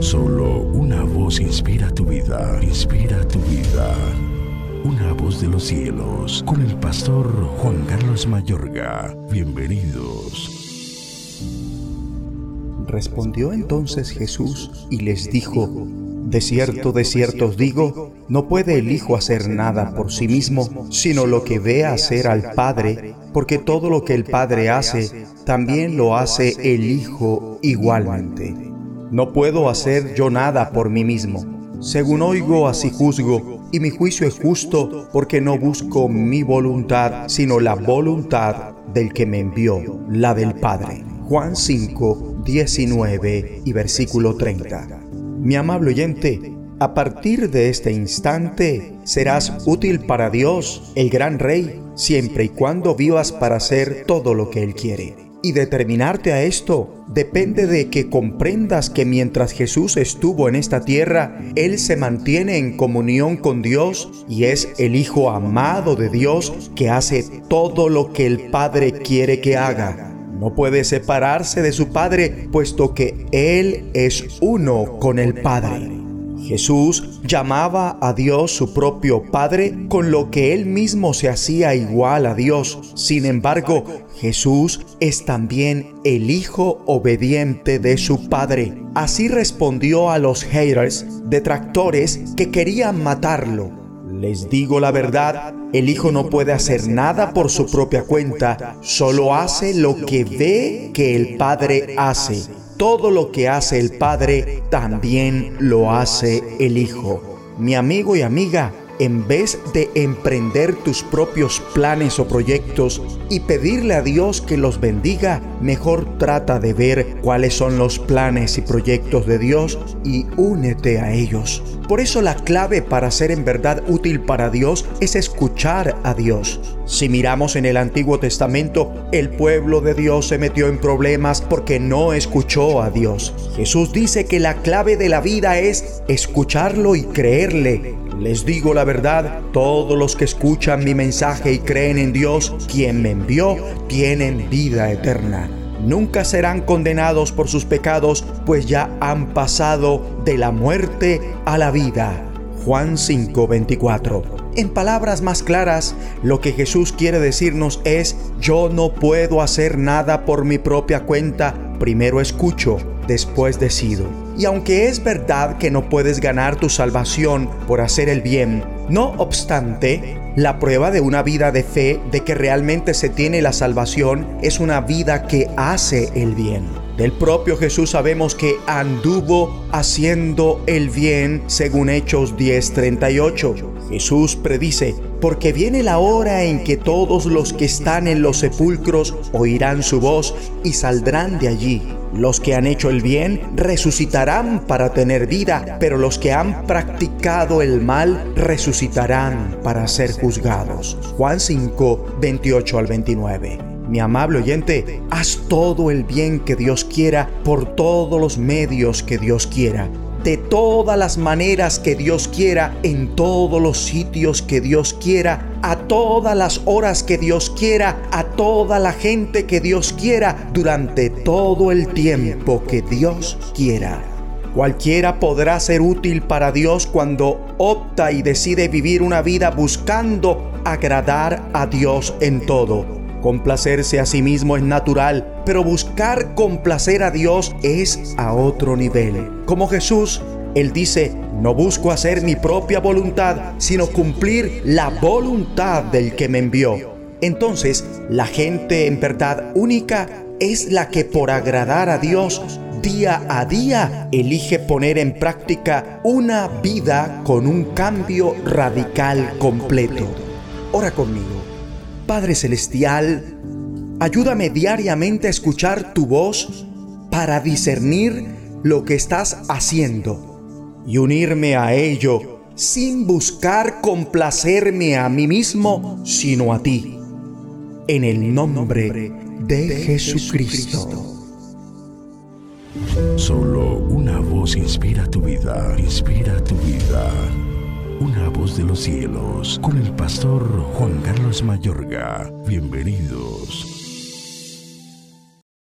Solo una voz inspira tu vida, inspira tu vida. Una voz de los cielos, con el pastor Juan Carlos Mayorga. Bienvenidos. Respondió entonces Jesús y les dijo, De cierto, de cierto os digo, no puede el Hijo hacer nada por sí mismo, sino lo que ve hacer al Padre, porque todo lo que el Padre hace, también lo hace el Hijo igualmente. No puedo hacer yo nada por mí mismo. Según oigo, así juzgo, y mi juicio es justo, porque no busco mi voluntad, sino la voluntad del que me envió, la del Padre. Juan 5, 19 y versículo 30. Mi amable oyente, a partir de este instante serás útil para Dios, el gran Rey, siempre y cuando vivas para hacer todo lo que Él quiere. Y determinarte a esto depende de que comprendas que mientras Jesús estuvo en esta tierra, Él se mantiene en comunión con Dios y es el Hijo amado de Dios que hace todo lo que el Padre quiere que haga. No puede separarse de su Padre, puesto que Él es uno con el Padre. Jesús llamaba a Dios su propio Padre, con lo que él mismo se hacía igual a Dios. Sin embargo, Jesús es también el Hijo obediente de su Padre. Así respondió a los haters, detractores que querían matarlo. Les digo la verdad, el Hijo no puede hacer nada por su propia cuenta, solo hace lo que ve que el Padre hace todo lo que hace el Padre, también lo hace el Hijo. Mi amigo y amiga, en vez de emprender tus propios planes o proyectos y pedirle a Dios que los bendiga, mejor trata de ver cuáles son los planes y proyectos de Dios y únete a ellos. Por eso la clave para ser en verdad útil para Dios es escuchar a Dios. Si miramos en el Antiguo Testamento, el pueblo de Dios se metió en problemas porque no escuchó a Dios. Jesús dice que la clave de la vida es escucharlo y creerle. Les digo la verdad, todos los que escuchan mi mensaje y creen en Dios, quien me envió, tienen vida eterna nunca serán condenados por sus pecados, pues ya han pasado de la muerte a la vida. Juan 5:24. En palabras más claras, lo que Jesús quiere decirnos es, yo no puedo hacer nada por mi propia cuenta, primero escucho, después decido. Y aunque es verdad que no puedes ganar tu salvación por hacer el bien, no obstante, la prueba de una vida de fe, de que realmente se tiene la salvación, es una vida que hace el bien. Del propio Jesús sabemos que anduvo haciendo el bien según Hechos 10:38. Jesús predice, porque viene la hora en que todos los que están en los sepulcros oirán su voz y saldrán de allí. Los que han hecho el bien resucitarán para tener vida, pero los que han practicado el mal resucitarán para ser juzgados. Juan 5, 28 al 29. Mi amable oyente, haz todo el bien que Dios quiera por todos los medios que Dios quiera de todas las maneras que Dios quiera, en todos los sitios que Dios quiera, a todas las horas que Dios quiera, a toda la gente que Dios quiera, durante todo el tiempo que Dios quiera. Cualquiera podrá ser útil para Dios cuando opta y decide vivir una vida buscando agradar a Dios en todo Complacerse a sí mismo es natural, pero buscar complacer a Dios es a otro nivel. Como Jesús, Él dice, no busco hacer mi propia voluntad, sino cumplir la voluntad del que me envió. Entonces, la gente en verdad única es la que por agradar a Dios día a día elige poner en práctica una vida con un cambio radical completo. Ora conmigo. Padre Celestial, ayúdame diariamente a escuchar tu voz para discernir lo que estás haciendo y unirme a ello sin buscar complacerme a mí mismo, sino a ti. En el nombre de Jesucristo. Solo una voz inspira tu vida, inspira tu vida una voz de los cielos, con el pastor Juan Carlos Mayorga. Bienvenidos.